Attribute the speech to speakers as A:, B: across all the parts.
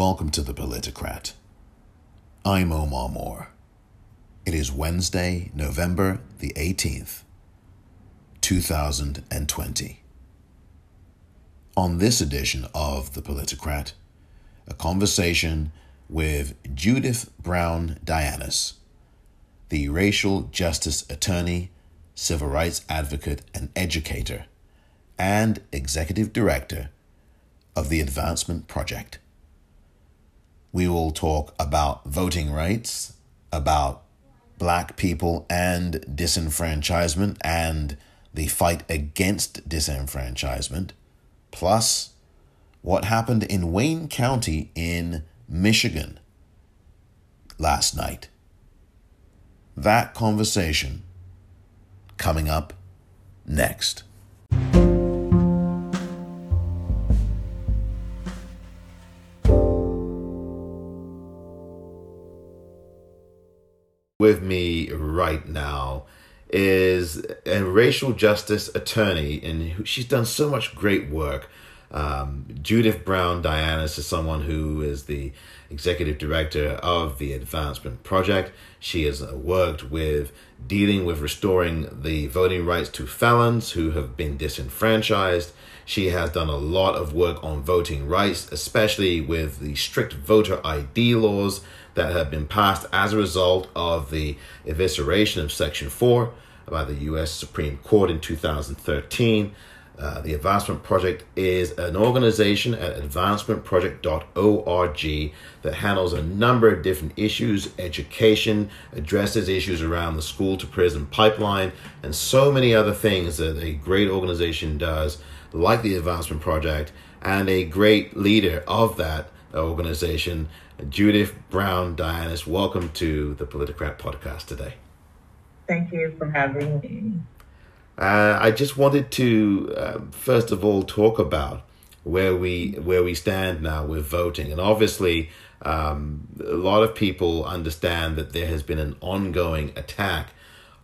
A: welcome to the Politicrat. I'm Omar Moore. It is Wednesday, November the 18th, 2020. On this edition of the Politicrat, a conversation with Judith Browne Dianis, the racial justice attorney, civil rights advocate, and educator, and executive director of the Advancement Project. We will talk about voting rights, about black people and disenfranchisement and the fight against disenfranchisement, plus what happened in Wayne County in Michigan last night. That conversation coming up next. With me right now is a racial justice attorney, and she's done so much great work. Um, Judith Browne Dianis is someone who is the executive director of the Advancement Project. She has worked with dealing with restoring the voting rights to felons who have been disenfranchised. She has done a lot of work on voting rights, especially with the strict voter ID laws that have been passed as a result of the evisceration of Section 4 by the U.S. Supreme Court in 2013. Uh, the Advancement Project is an organization at advancementproject.org that handles a number of different issues education, addresses issues around the school to prison pipeline, and so many other things that a great organization does, like the Advancement Project, and a great leader of that organization Judith Browne Dianis, welcome to the Politicrat podcast today.
B: Thank you for having me.
A: Uh, I just wanted to uh, first of all talk about where we where we stand now with voting, and obviously, um, a lot of people understand that there has been an ongoing attack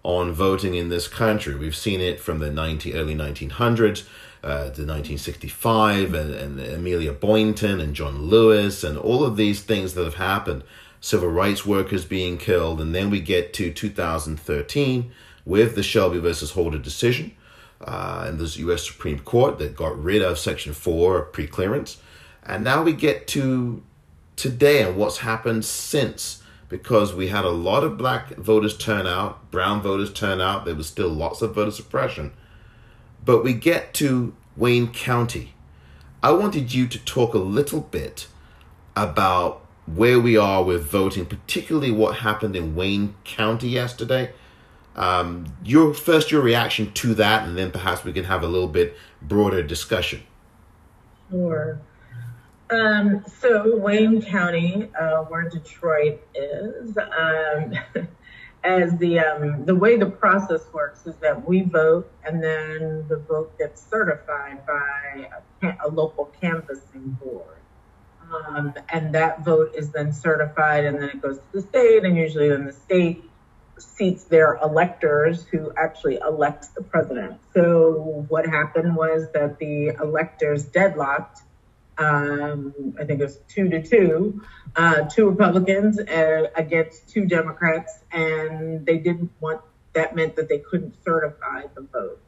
A: on voting in this country. We've seen it from the 90, early 1900s uh, the 1965 and, and Amelia Boynton and John Lewis and all of these things that have happened, civil rights workers being killed, and then we get to 2013 with the Shelby versus Holder decision uh, and the U.S. Supreme Court that got rid of Section 4 preclearance. And now we get to today and what's happened since because we had a lot of black voters turn out, brown voters turn out, there was still lots of voter suppression. But we get to Wayne County. I wanted you to talk a little bit about where we are with voting, particularly what happened in Wayne County yesterday. Um, your first your reaction to that, and then perhaps we can have a little bit broader discussion.
B: Sure. Um, so Wayne County, uh, where Detroit is, um, as the um, the way the process works is that we vote and then the vote gets certified by a, a local canvassing board. Um, and that vote is then certified and then it goes to the state and usually then the state seats their electors who actually elects the president. So what happened was that the electors deadlocked um, I think it was two to two, uh, two Republicans uh, against two Democrats, and they didn't want that meant that they couldn't certify the vote.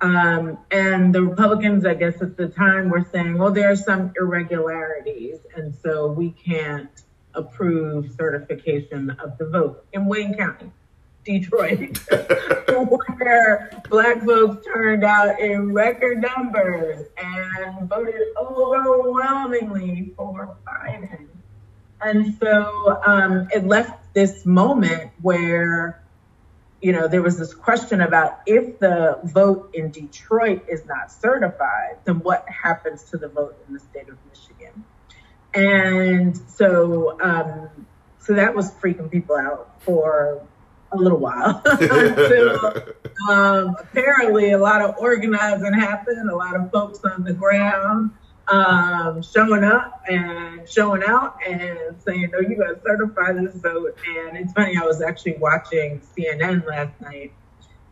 B: Um, and the Republicans, I guess at the time, were saying, well, there are some irregularities, and so we can't approve certification of the vote in Wayne County. Detroit, where black folks turned out in record numbers and voted overwhelmingly for Biden. And so um, it left this moment where, you know, there was this question about if the vote in Detroit is not certified, then what happens to the vote in the state of Michigan? And so, um, so that was freaking people out for a little while. so, um, apparently, a lot of organizing happened, a lot of folks on the ground um, showing up and showing out and saying, no, you got to certify this vote. And it's funny, I was actually watching CNN last night,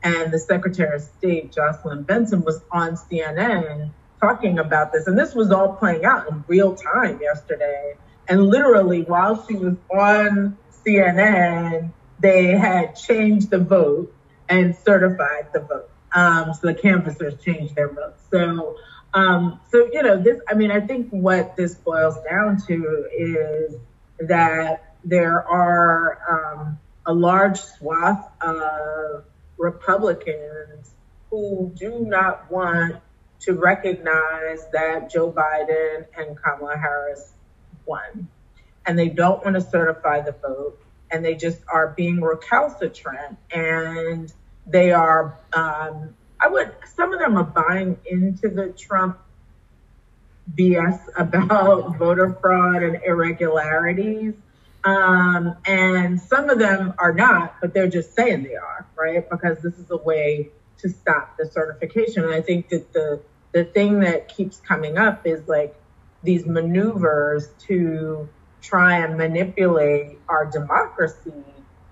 B: and the Secretary of State, Jocelyn Benson, was on CNN talking about this. And this was all playing out in real time yesterday And literally, while she was on CNN, they had changed the vote and certified the vote. Um, so the canvassers changed their vote. So, um, so you know, this. I mean, I think what this boils down to is that there are um, a large swath of Republicans who do not want to recognize that Joe Biden and Kamala Harris won. And they don't want to certify the vote. And they just are being recalcitrant. And they are, um, I would, some of them are buying into the Trump BS about voter fraud and irregularities. Um, and some of them are not, but they're just saying they are, right? Because this is a way to stop the certification. And I think that the the thing that keeps coming up is like these maneuvers to try and manipulate our democracy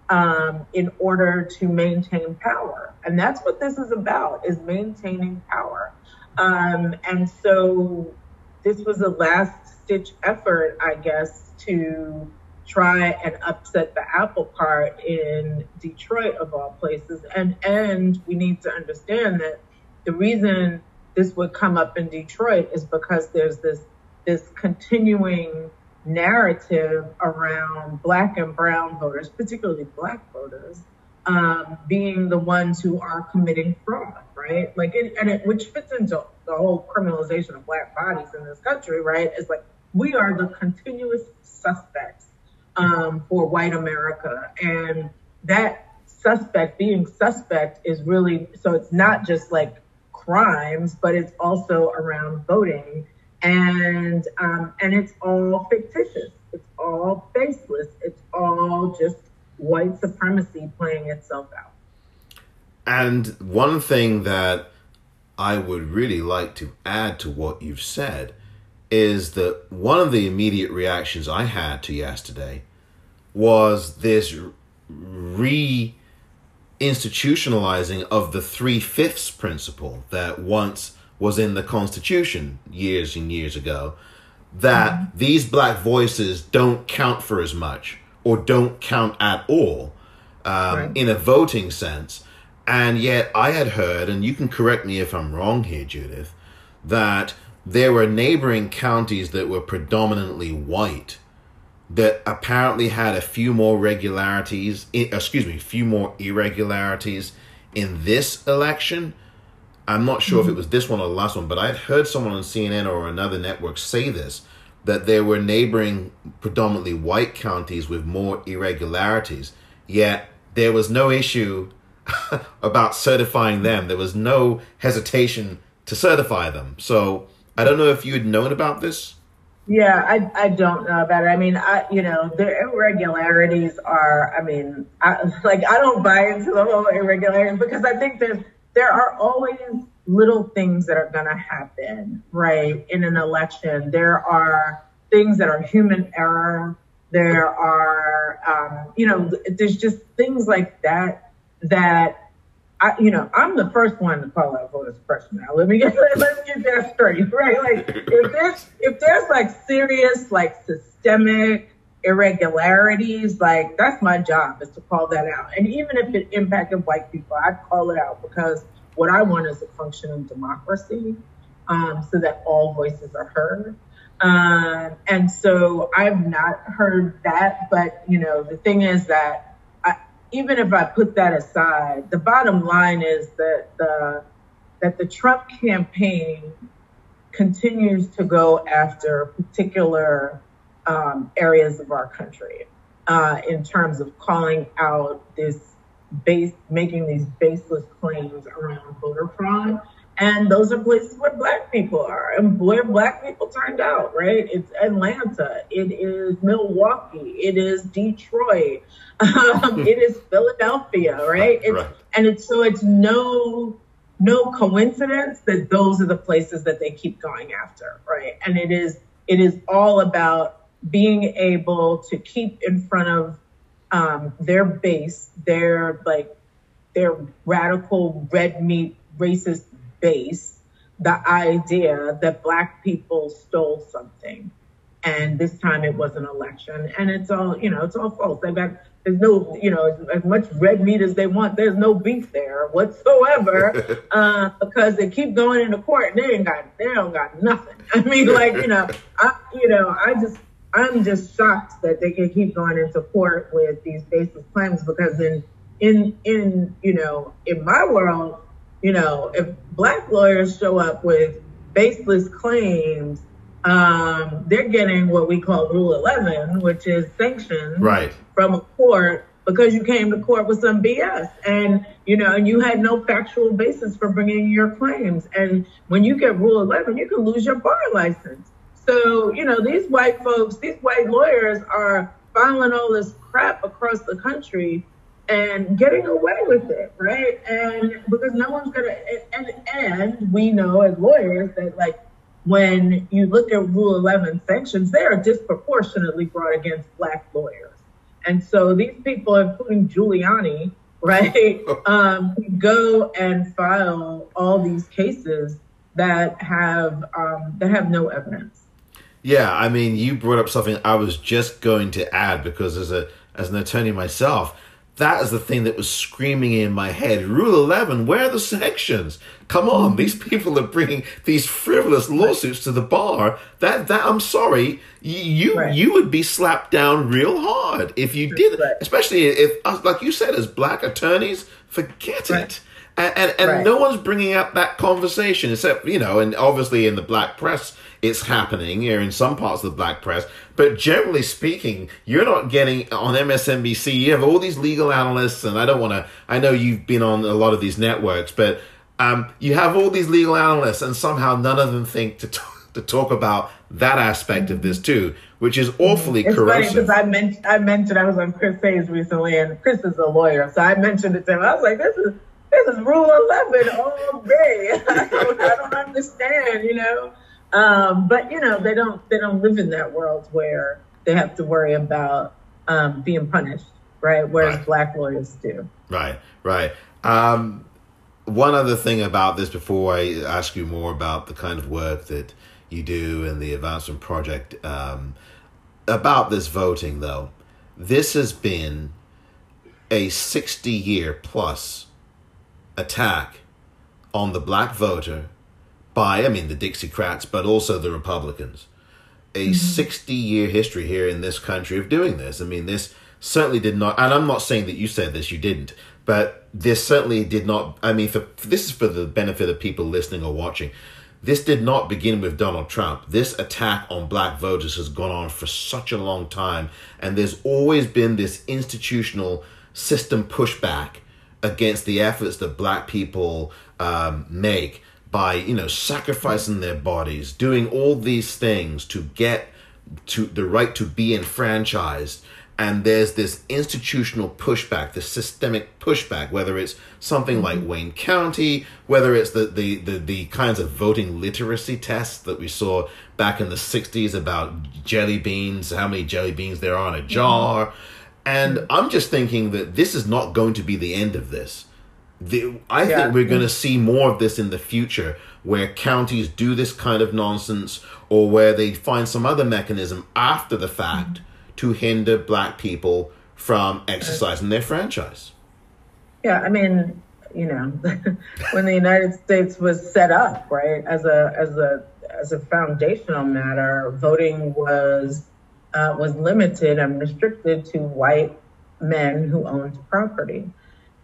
B: um, in order to maintain power. And that's what this is about, is maintaining power. Um, and so this was a last stitch effort, I guess, to try and upset the apple cart in Detroit of all places. And and we need to understand that the reason this would come up in Detroit is because there's this this continuing narrative around black and brown voters, particularly black voters, um, being the ones who are committing fraud, right? Like, it, and it, which fits into the whole criminalization of black bodies in this country, right? It's like we are the continuous suspects um, for white America, and that suspect being suspect is really so it's not just like crimes, but it's also around voting, and um, and it's all fictitious. It's all faceless. It's all just white supremacy playing itself out.
A: And one thing that I would really like to add to what you've said is that one of the immediate reactions I had to yesterday was this re institutionalizing of the three fifths principle that once was in the Constitution years and years ago, that mm-hmm. these black voices don't count for as much or don't count at all um, right. in a voting sense. And yet, I had heard, and you can correct me if I'm wrong here, Judith, that there were neighboring counties that were predominantly white that apparently had a few more regularities, excuse me, a few more irregularities in this election. I'm not sure mm-hmm. if it was this one or the last one, but I had heard someone on CNN or another network say this that there were neighboring predominantly white counties with more irregularities, yet there was no issue about certifying them. There was no hesitation to certify them. So I don't know if you had known about this.
B: Yeah, I, I don't know about it. I mean, I you know the irregularities are. I mean, I, like I don't buy into the whole irregularities because I think there's there are always little things that are going to happen, right, in an election. There are things that are human error. There are, um, you know, there's just things like that that I, you know, I'm the first one to call out voter suppression. Now, let me get let's get that straight, right? Like, if there's if there's like serious, like systemic irregularities, like that's my job is to call that out. And even if it impacted white people, I'd call it out because what I want is a functioning democracy, um, so that all voices are heard. Um, and so I've not heard that, but you know, the thing is that even if I put that aside, the bottom line is that the that the Trump campaign continues to go after particular um, areas of our country uh, in terms of calling out this base, making these baseless claims around voter fraud. And those are places where black people are and where black people turned out, right? It's Atlanta, it is Milwaukee, it is Detroit, um, it is Philadelphia, right? It's, right? And it's so it's no no coincidence that those are the places that they keep going after, right? And it is it is all about being able to keep in front of um, their base, their like their radical red meat racist base the idea that black people stole something and this time it was an election, and it's all you know, it's all false. They've got there's no, you know, as, as, much red meat as they want. There's no beef there whatsoever uh, because they keep going into court and they ain't got, they don't got nothing. I mean, like, you know, I, you know, I just, I'm just shocked that they can keep going into court with these baseless claims because in, in, in, you know, in my world, you know, if black lawyers show up with baseless claims um, they're getting what we call Rule 11, which is sanctions
A: right.
B: from a court because you came to court with some BS and you know and you had no factual basis for bringing your claims. And when you get Rule 11, you can lose your bar license. So you know these white folks, these white lawyers are filing all this crap across the country and getting away with it, right? And because no one's gonna and and we know as lawyers that like when you look at Rule 11 sanctions, they are disproportionately brought against Black lawyers. And so these people, including Giuliani, right, um, go and file all these cases that have um, that have no evidence.
A: Yeah, I mean, you brought up something I was just going to add because as a as an attorney myself, that is the thing that was screaming in my head. Rule 11, where are the sanctions? Come on, these people are bringing these frivolous lawsuits to the bar. That that I'm sorry, you right. you would be slapped down real hard if you did, right. especially if like you said as black attorneys, forget right. it. And and, and no one's bringing up that conversation except you know, and obviously in the black press it's happening or in some parts of the black press. But generally speaking, you're not getting on MSNBC. You have all these legal analysts, and I don't want to. I know you've been on a lot of these networks, but um, you have all these legal analysts, and somehow none of them think to talk, to talk about that aspect of this too, which is awfully
B: it's
A: corrosive.
B: because I mentioned I mentioned I was on Chris Hayes recently, and Chris is a lawyer, so I mentioned it to him. I was like, "This is this is Rule Eleven all day. I don't, I don't understand, you know." Um, but you know, they don't they don't live in that world where they have to worry about um, being punished, right? Whereas right. black lawyers do.
A: Right, right. Um, one other thing about this before I ask you more about the kind of work that you do and the advancement project um, about this voting, though, this has been a 60 year plus attack on the black voter by, I mean, the Dixiecrats, but also the Republicans. A mm-hmm. 60 year history here in this country of doing this. I mean, this certainly did not, and I'm not saying that you said this, you didn't, but this certainly did not, I mean, for, this is for the benefit of people listening or watching. This did not begin with Donald Trump. This attack on black voters has gone on for such a long time, and there's always been this institutional system pushback against the efforts that black people um, make by you know sacrificing their bodies doing all these things to get to the right to be enfranchised and there's this institutional pushback this systemic pushback whether it's something like mm-hmm. wayne county whether it's the, the, the, the kinds of voting literacy tests that we saw back in the 60s about jelly beans how many jelly beans there are in a jar and mm-hmm. i'm just thinking that this is not going to be the end of this the, I yeah. think we're going to see more of this in the future where counties do this kind of nonsense or where they find some other mechanism after the fact mm-hmm. to hinder black people from exercising their franchise.
B: Yeah, I mean, you know, when the United States was set up, right, as a as a as a foundational matter, voting was uh, was limited and restricted to white men who owned property.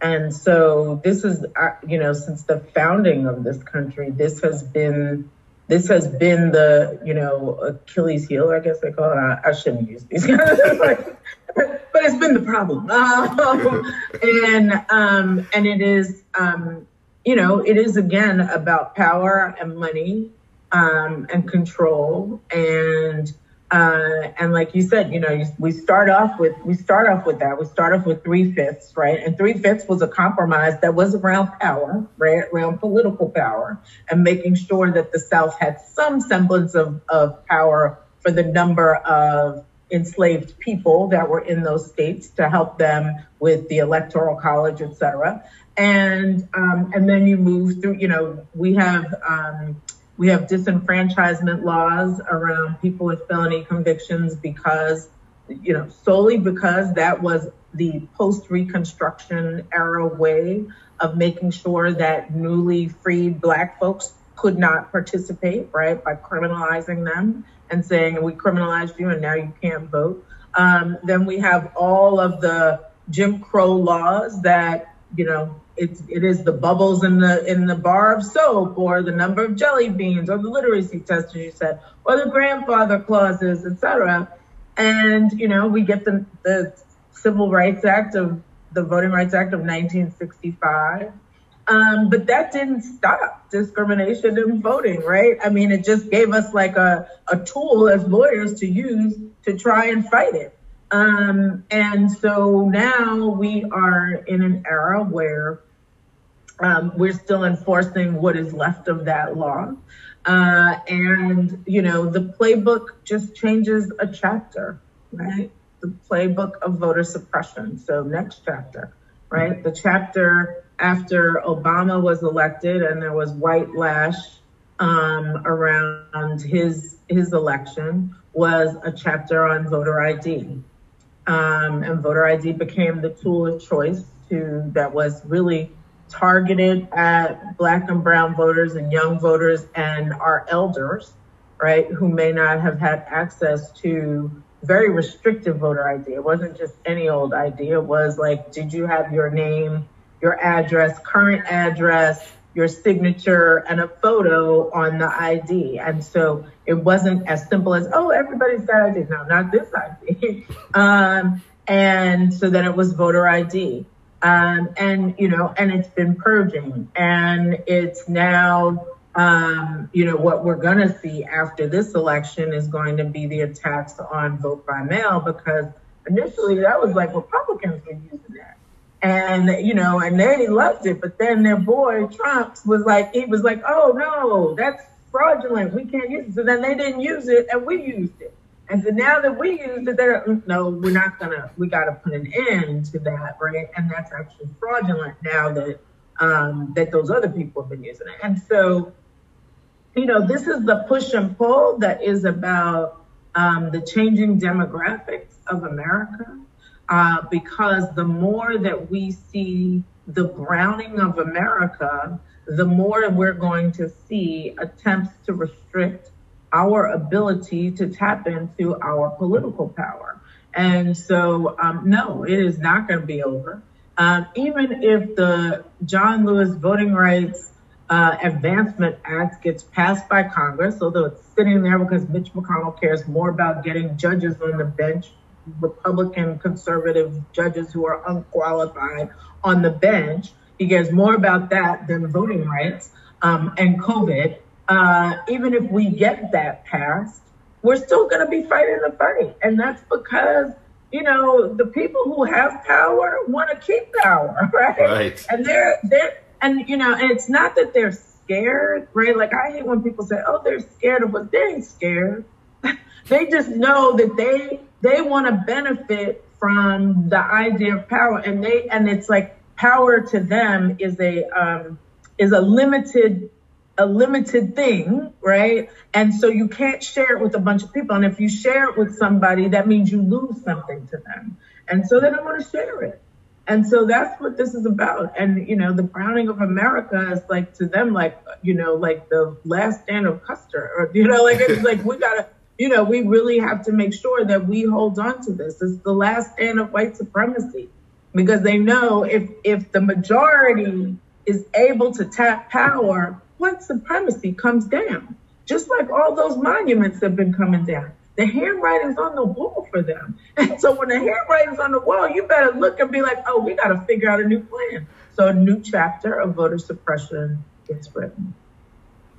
B: And so this is, uh, you know, since the founding of this country, this has been, this has been the, you know, Achilles heel, I guess they call it. I, I shouldn't use these, but it's been the problem. Um, and, um, and it is, um, you know, it is again about power and money, um, and control and, uh, and like you said, you know, we start off with we start off with that. We start off with three fifths, right? And three fifths was a compromise that was around power, right? Around political power, and making sure that the South had some semblance of, of power for the number of enslaved people that were in those states to help them with the electoral college, et cetera. And um, and then you move through. You know, we have. Um, We have disenfranchisement laws around people with felony convictions because, you know, solely because that was the post Reconstruction era way of making sure that newly freed Black folks could not participate, right, by criminalizing them and saying, we criminalized you and now you can't vote. Um, then we have all of the Jim Crow laws that, you know, it's, it is the bubbles in the in the bar of soap or the number of jelly beans or the literacy test, as you said, or the grandfather clauses, etc. And, you know, we get the, the Civil Rights Act of the Voting Rights Act of 1965. Um, but that didn't stop discrimination in voting, right? I mean, it just gave us like a, a tool as lawyers to use to try and fight it. Um, and so now we are in an era where um, we're still enforcing what is left of that law. Uh, and, you know, the playbook just changes a chapter, right? The playbook of voter suppression. So, next chapter, right? The chapter after Obama was elected and there was white lash um, around his his election was a chapter on voter ID, um, and voter ID became the tool of choice to that was really targeted at Black and Brown voters and young voters and our elders, right, who may not have had access to very restrictive voter ID. It wasn't just any old ID. It was like, did you have your name? your address, current address, your signature, and a photo on the ID. And so it wasn't as simple as, oh, everybody's got ID. No, not this ID. um, and so then it was voter ID. Um, and, you know, and it's been purging. And it's now, um, you know, what we're going to see after this election is going to be the attacks on vote by mail because initially that was like Republicans were using that and you know, and they loved it. But then their boy Trump was like, he was like, oh no, that's fraudulent. We can't use it. So then they didn't use it, and we used it. And so now that we used it, they're mm, no, we're not gonna. We got to put an end to that, right? And that's actually fraudulent now that um, that those other people have been using it. And so, you know, this is the push and pull that is about um, the changing demographics of America uh, because the more that we see the browning of America, the more we're going to see attempts to restrict our ability to tap into our political power. And so, um, no, it is not going to be over. Um, even if the John Lewis Voting Rights uh, Advancement Act gets passed by Congress, although it's sitting there because Mitch McConnell cares more about getting judges on the bench Republican conservative judges who are unqualified on the bench. He cares more about that than voting rights um, and COVID. Uh, even if we get that passed, we're still going to be fighting the fight. And that's because, you know, the people who have power want to keep power, right?
A: Right.
B: And they're, they're, and, you know, and it's not that they're scared, right? Like I hate when people say, oh, they're scared of what they ain't scared. they just know that they they want to benefit from the idea of power and they and it's like power to them is a um, is a limited a limited thing right? And so you can't share it with a bunch of people. And if you share it with somebody that means you lose something to them. And so they don't want to share it. And so that's what this is about. And you know the browning of america is like to them like you know like the last stand of custer. Or you know like it's like we gotta you know, we really have to make sure that we hold on to this. It's the last stand of white supremacy. Because they know if if the majority is able to tap power, white supremacy comes down. Just like all those monuments have been coming down. The handwriting's on the wall for them. And so when the handwriting's on the wall, you better look and be like, oh, we got to figure out a new plan. So a new chapter of voter suppression gets written.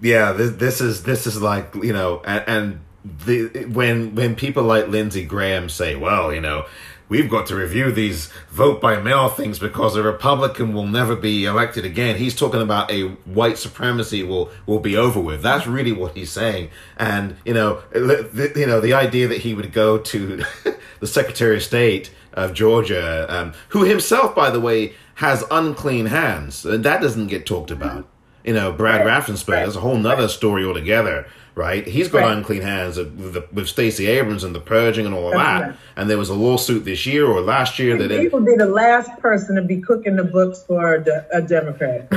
A: Yeah, this, this is this is like you know, and, and the when when people like Lindsey Graham say, well, you know, we've got to review these vote by mail things because a Republican will never be elected again. He's talking about a white supremacy will will be over with. That's really what he's saying. And you know, the, you know, the idea that he would go to the Secretary of State of Georgia, um, who himself, by the way, has unclean hands, and that doesn't get talked about. You know, Brad. Raffensperger, that's a whole nother story altogether, right? He's got right. unclean hands with, with Stacey Abrams and the purging and all of that. Right. And there was a lawsuit this year or last year
B: and
A: that
B: he would be the last person to be cooking the books for a, a Democrat.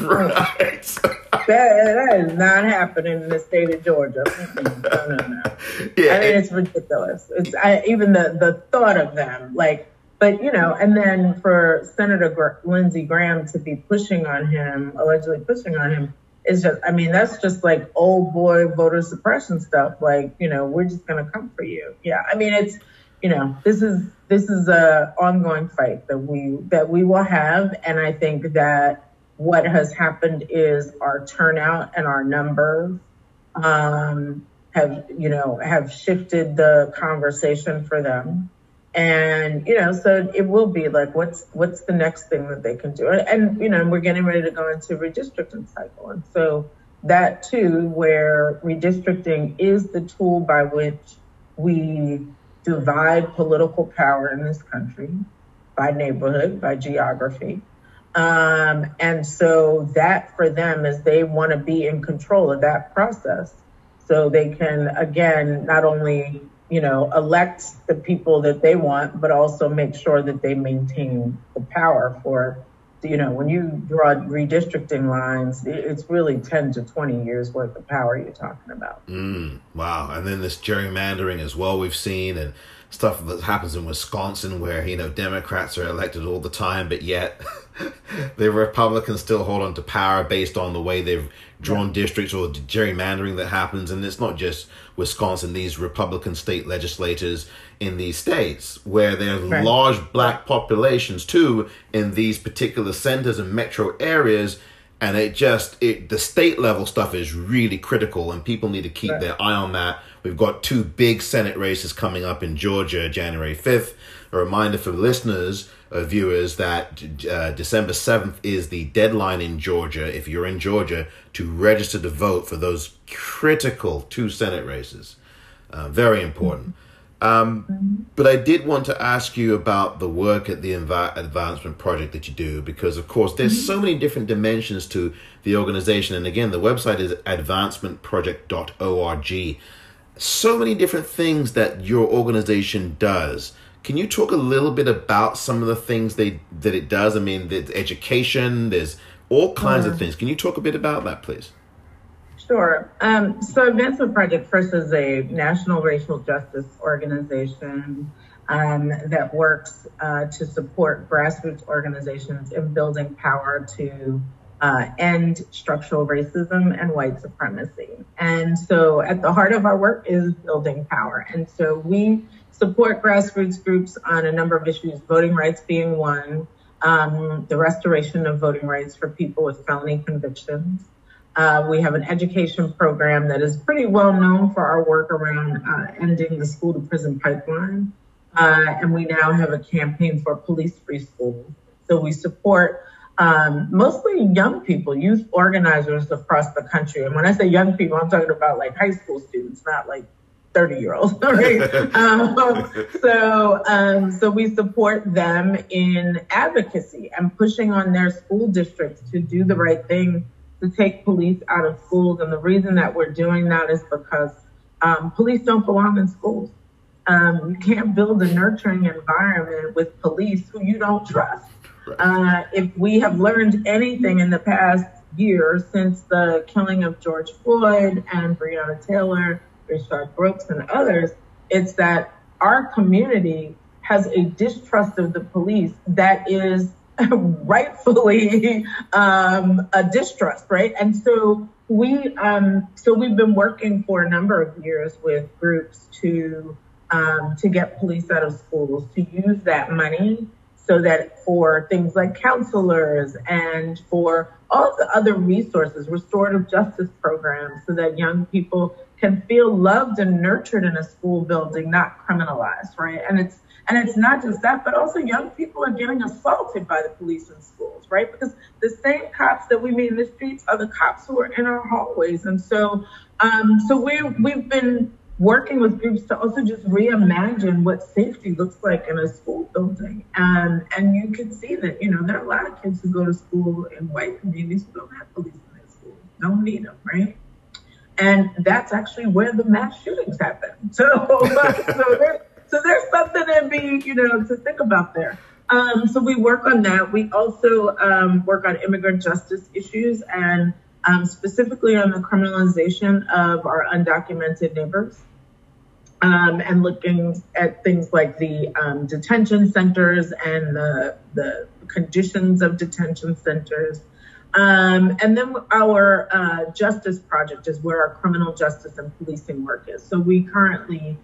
B: right. that, that is not happening in the state of Georgia. No, no, no. Yeah, I mean, it, it's ridiculous. It's I, even the the thought of them, like but you know, and then for Senator Gr- Lindsey Graham to be pushing on him, allegedly pushing on him, is just, I mean, that's just like old boy voter suppression stuff. Like, you know, we're just gonna come for you. Yeah, I mean, it's, you know, this is this is a ongoing fight that we that we will have, and I think that what has happened is our turnout and our numbers um, have, you know, have shifted the conversation for them and you know so it will be like what's what's the next thing that they can do? And you know we're getting ready to go into redistricting cycle. And so that too where redistricting is the tool by which we divide political power in this country by neighborhood by geography. Um, and so that for them is they want to be in control of that process. So they can again not only you know, elect the people that they want, but also make sure that they maintain the power for, you know, when you draw redistricting lines, it's really 10 to 20 years worth of power you're talking about.
A: Mm, wow. And then this gerrymandering as well, we've seen, and stuff that happens in Wisconsin where, you know, Democrats are elected all the time, but yet the Republicans still hold on to power based on the way they've drawn districts or the gerrymandering that happens. And it's not just Wisconsin, these Republican state legislators in these states where there's right. large black populations too in these particular centers and metro areas. And it just, it the state level stuff is really critical and people need to keep right. their eye on that. We've got two big Senate races coming up in Georgia, January 5th. A reminder for listeners, uh, viewers, that uh, December 7th is the deadline in Georgia, if you're in Georgia, to register to vote for those critical two Senate races. Uh, very important. Um, but I did want to ask you about the work at the Envi- Advancement Project that you do, because of course there's so many different dimensions to the organization. And again, the website is advancementproject.org. So many different things that your organization does. Can you talk a little bit about some of the things they that it does? I mean, there's education, there's all kinds of mm. things. Can you talk a bit about that, please?
B: Sure. Um, so, Advancement Project first is a national racial justice organization um, that works uh, to support grassroots organizations in building power to uh, end structural racism and white supremacy. And so, at the heart of our work is building power. And so, we support grassroots groups on a number of issues, voting rights being one, um, the restoration of voting rights for people with felony convictions. Uh, we have an education program that is pretty well known for our work around uh, ending the school to prison pipeline. Uh, and we now have a campaign for police free schools. So we support um, mostly young people, youth organizers across the country. And when I say young people, I'm talking about like high school students, not like 30 year olds. Right? um, so, um, so we support them in advocacy and pushing on their school districts to do the right thing to take police out of schools. And the reason that we're doing that is because um, police don't belong in schools. Um, you can't build a nurturing environment with police who you don't trust. Right. Uh, if we have learned anything in the past year since the killing of George Floyd and Breonna Taylor Rayshard Brooks and others, it's that our community has a distrust of the police that is rightfully um, a distrust, right? And so we, um, so we've been working for a number of years with groups to um, to get police out of schools to use that money so that for things like counselors and for all the other resources, restorative justice programs, so that young people can feel loved and nurtured in a school building, not criminalized, right? And it's and it's not just that, but also young people are getting assaulted by the police in schools, right? Because the same cops that we meet in the streets are the cops who are in our hallways. And so, um, so we we've been working with groups to also just reimagine what safety looks like in a school building. Um, and you can see that, you know, there are a lot of kids who go to school in white communities who don't have police in their schools, Don't need them, right? And that's actually where the mass shootings happen. So, so, so there's something to be, you know, to think about there. Um, so we work on that. We also um, work on immigrant justice issues and um, specifically on the criminalization of our undocumented neighbors. Um, and looking at things like the um, detention centers and the, the conditions of detention centers. Um, and then our uh, justice project is where our criminal justice and policing work is. So we currently,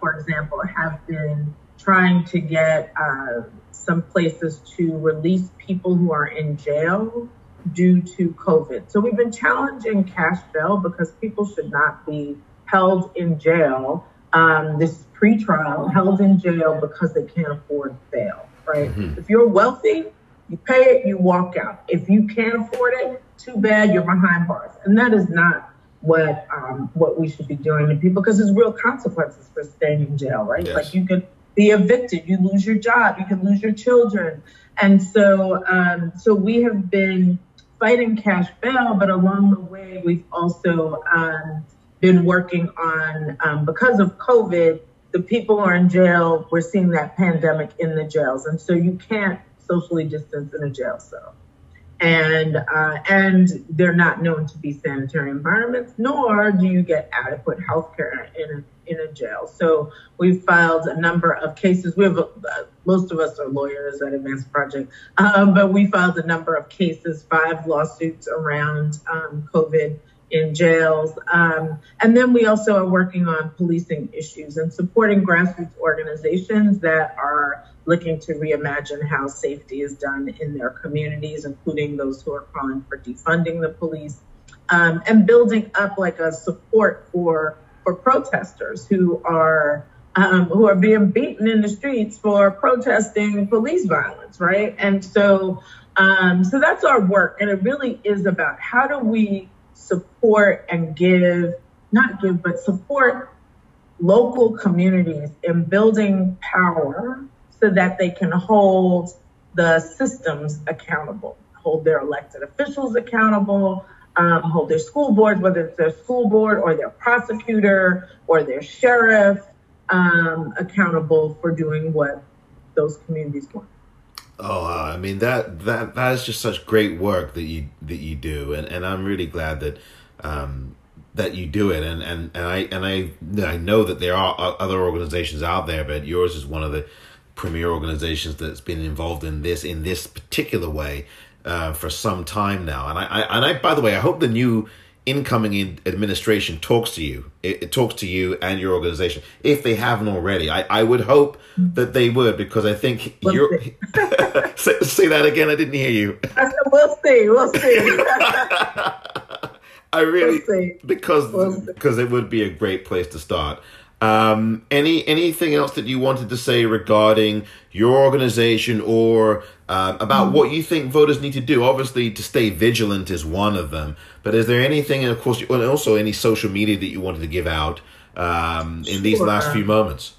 B: for example, have been trying to get uh, some places to release people who are in jail due to COVID. So we've been challenging cash bail because people should not be held in jail. Um, this pretrial held in jail because they can't afford bail, right? Mm-hmm. If you're wealthy, you pay it, you walk out. If you can't afford it, too bad, you're behind bars. And that is not what um, what we should be doing to people because there's real consequences for staying in jail, right? Yes. Like you could be evicted, you lose your job, you can lose your children. And so, um, so we have been fighting cash bail, but along the way, we've also um, been working on, um, because of COVID, the people who are in jail, we're seeing that pandemic in the jails. And so you can't socially distance in a jail cell and uh, and they're not known to be sanitary environments, nor do you get adequate health care in a, in a jail. So we've filed a number of cases. We have uh, most of us are lawyers at Advanced Project, um, but we filed a number of cases, five lawsuits around um, COVID in jails. Um, and then we also are working on policing issues and supporting grassroots organizations that are looking to reimagine how safety is done in their communities, including those who are calling for defunding the police, um, and building up like a support for for protesters who are um, who are being beaten in the streets for protesting police violence, right? And so, um, so that's our work, and it really is about how do we support and give, not give, but support local communities in building power so that they can hold the systems accountable, hold their elected officials accountable, um, hold their school boards, whether it's their school board or their prosecutor or their sheriff, um, accountable for doing what those communities want.
A: Oh, I mean that that that is just such great work that you that you do, and, and I'm really glad that um, that you do it, and, and, and I and I I know that there are other organizations out there, but yours is one of the premier organizations that's been involved in this in this particular way uh, for some time now. And I, I and I by the way, I hope the new incoming in administration talks to you. It, it, talks to you and your organization if they haven't already. I, I would hope that they would because I think we'll you're. say, say, that again. I didn't hear you.
B: I said we'll see. We'll see.
A: I really we'll because we'll because it would be a great place to start. Um, any anything else that you wanted to say regarding your organization or uh, about what you think voters need to do? Obviously, to stay vigilant is one of them. But is there anything, and of course, and also any social media that you wanted to give out um, in sure. these last few moments?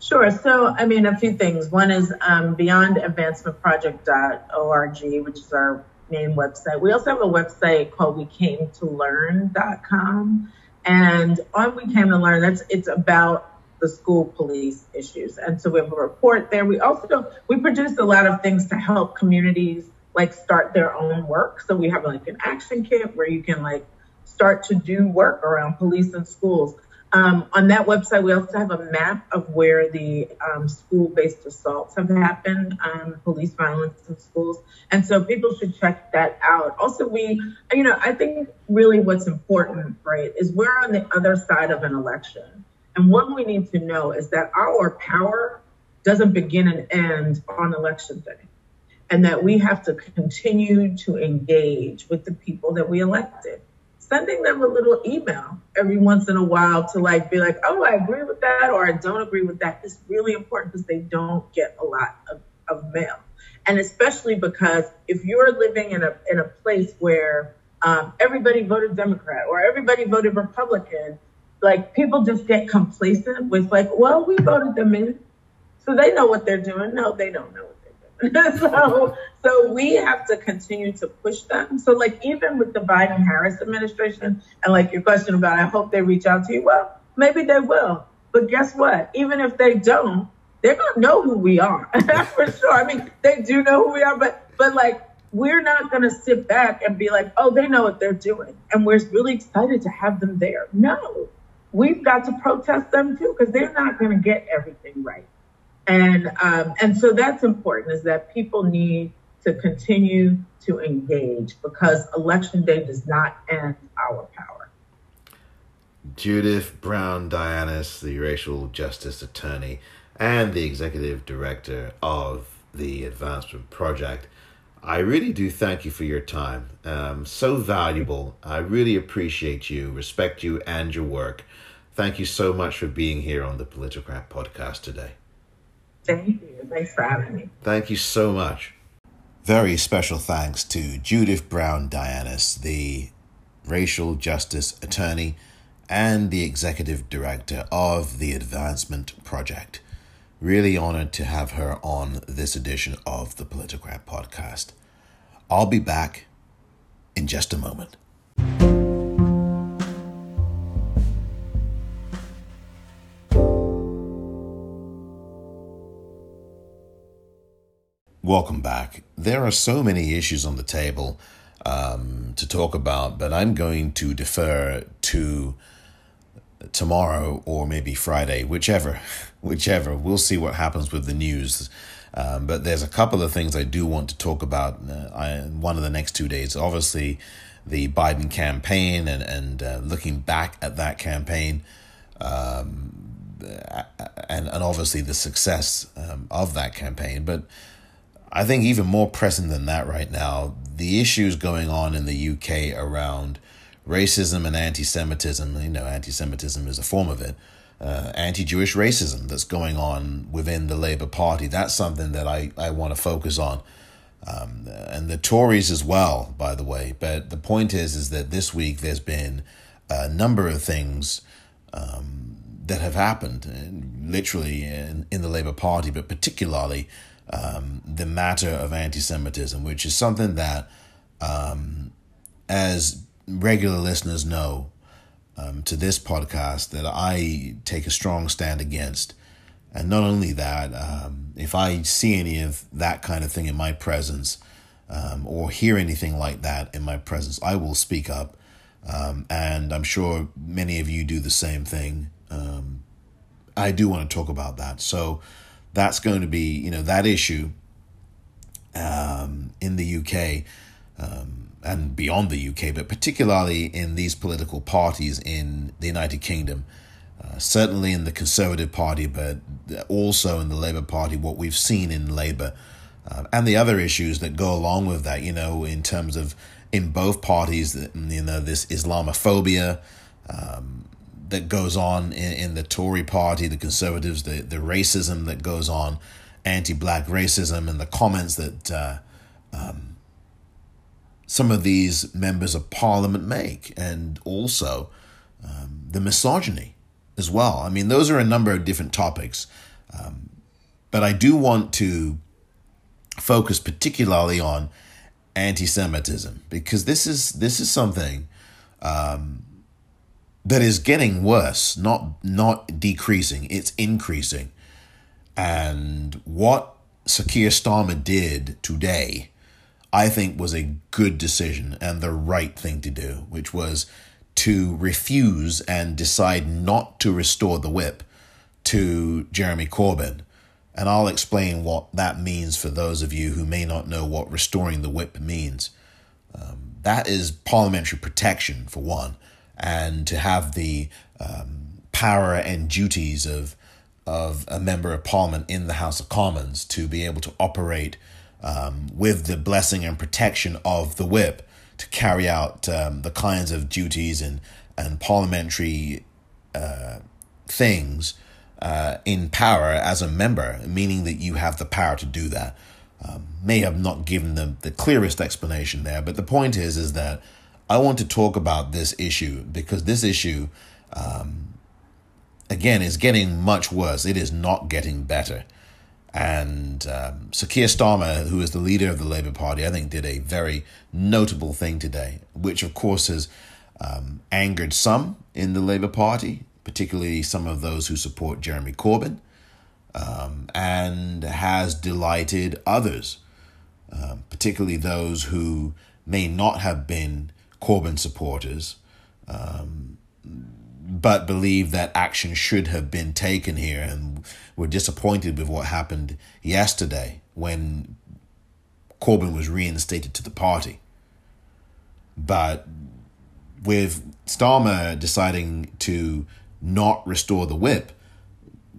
B: Sure. So, I mean, a few things. One is um, beyondadvancementproject.org, which is our main website. We also have a website called we came to learn.com. And on We Came to Learn, that's it's about the school police issues. And so we have a report there. We also we produce a lot of things to help communities like start their own work. So we have like an action kit where you can like start to do work around police and schools. Um, on that website, we also have a map of where the um, school-based assaults have happened, um, police violence in schools, and so people should check that out. Also, we, you know, I think really what's important, right, is we're on the other side of an election, and what we need to know is that our power doesn't begin and end on election day, and that we have to continue to engage with the people that we elected sending them a little email every once in a while to like be like, oh, I agree with that or I don't agree with that is really important because they don't get a lot of, of mail. And especially because if you're living in a in a place where um, everybody voted Democrat or everybody voted Republican, like people just get complacent with like, well, we voted them in, so they know what they're doing. No, they don't know. so, so we have to continue to push them. So, like, even with the Biden Harris administration, and like your question about, I hope they reach out to you. Well, maybe they will. But guess what? Even if they don't, they're gonna know who we are. For sure. I mean, they do know who we are, but but like we're not gonna sit back and be like, oh, they know what they're doing, and we're really excited to have them there. No, we've got to protest them too because they're not gonna get everything right. And um, and so that's important is that people need to continue to engage because election day does not end our power.
A: Judith Browne Dianis, the racial justice attorney and the executive director of the Advancement Project. I really do thank you for your time. Um, so valuable. I really appreciate you, respect you, and your work. Thank you so much for being here on the Politicrat podcast today.
B: Thank you. Thanks for having me.
A: Thank you so much. Very special thanks to Judith Browne Dianis, the racial justice attorney and the executive director of the Advancement Project. Really honored to have her on this edition of the Politicrat podcast. I'll be back in just a moment. Welcome back. There are so many issues on the table um, to talk about, but I'm going to defer to tomorrow or maybe Friday, whichever, whichever. We'll see what happens with the news. Um, but there's a couple of things I do want to talk about uh, I, one of the next two days. Obviously, the Biden campaign and and uh, looking back at that campaign, um, and and obviously the success um, of that campaign. But I think even more pressing than that right now, the issues going on in the UK around racism and anti Semitism. You know, anti Semitism is a form of it. Uh, anti Jewish racism that's going on within the Labour Party. That's something that I, I want to focus on. Um, and the Tories as well, by the way. But the point is, is that this week there's been a number of things um, that have happened, uh, literally in, in the Labour Party, but particularly um, the matter of anti Semitism, which is something that, um, as regular listeners know um, to this podcast that I take a strong stand against. And not only that, um, if I see any of that kind of thing in my presence um, or hear anything like that in my presence, I will speak up. Um, and I'm sure many of you do the same thing. I do want to talk about that. So that's going to be, you know, that issue um, in the UK. Um, and beyond the UK, but particularly in these political parties in the United Kingdom, uh, certainly in the Conservative Party, but also in the Labour Party, what we've seen in Labour, uh, and the other issues that go along with that, you know, in terms of in both parties, you know, this Islamophobia um, that goes on in, in the Tory Party, the Conservatives, the, the racism that goes on, anti black racism, and the comments that. Uh, um, some of these members of parliament make, and also um, the misogyny as well. I mean, those are a number of different topics, um, but I do want to focus particularly on anti-Semitism because this is this is something um, that is getting worse, not not decreasing. It's increasing, and what Sir Keir Starmer did today I think was a good decision and the right thing to do, which was to refuse and decide not to restore the whip to Jeremy Corbyn. And I'll explain what that means for those of you who may not know what restoring the whip means. Um, that is parliamentary protection, for one, and to have the um, power and duties of, of a member of parliament in the House of Commons to be able to operate um, with the blessing and protection of the whip to carry out um, the kinds of duties and, and parliamentary uh, things uh, in power as a member, meaning that you have the power to do that. Um, may have not given them the clearest explanation there, but the point is, is that I want to talk about this issue because this issue, um, again, is getting much worse. It is not getting better. And um, Sir Keir Starmer, who is the leader of the Labour Party, I think did a very notable thing today, which of course has um, angered some in the Labour Party, particularly some of those who support Jeremy Corbyn, um, and has delighted others, um, particularly those who may not have been Corbyn supporters, um, but believe that action should have been taken here and were disappointed with what happened yesterday when Corbyn was reinstated to the party. But with Starmer deciding to not restore the whip,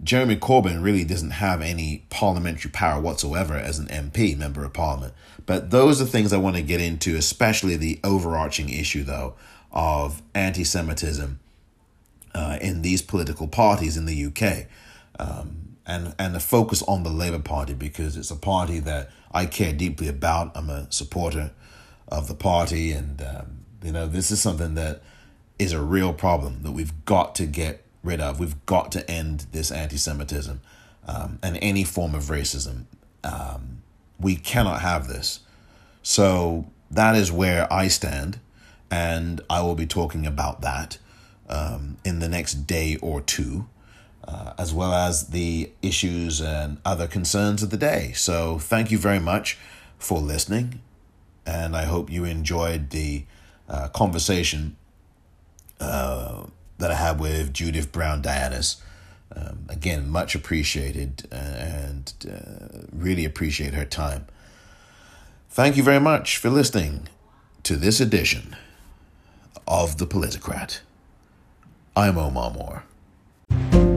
A: Jeremy Corbyn really doesn't have any parliamentary power whatsoever as an MP, member of parliament. But those are things I want to get into, especially the overarching issue, though, of anti Semitism uh, in these political parties in the UK. Um, and, and the focus on the Labour Party because it's a party that I care deeply about. I'm a supporter of the party, and um, you know this is something that is a real problem that we've got to get rid of. We've got to end this anti-Semitism um, and any form of racism. Um, we cannot have this. So that is where I stand, and I will be talking about that um, in the next day or two, uh, as well as the issues and other concerns of the day. So thank you very much for listening, and I hope you enjoyed the uh, conversation. Uh, that I had with Judith Browne Dianis. Um, again, much appreciated and uh, really appreciate her time. Thank you very much for listening to this edition of The Politicrat. I'm Omar Moore.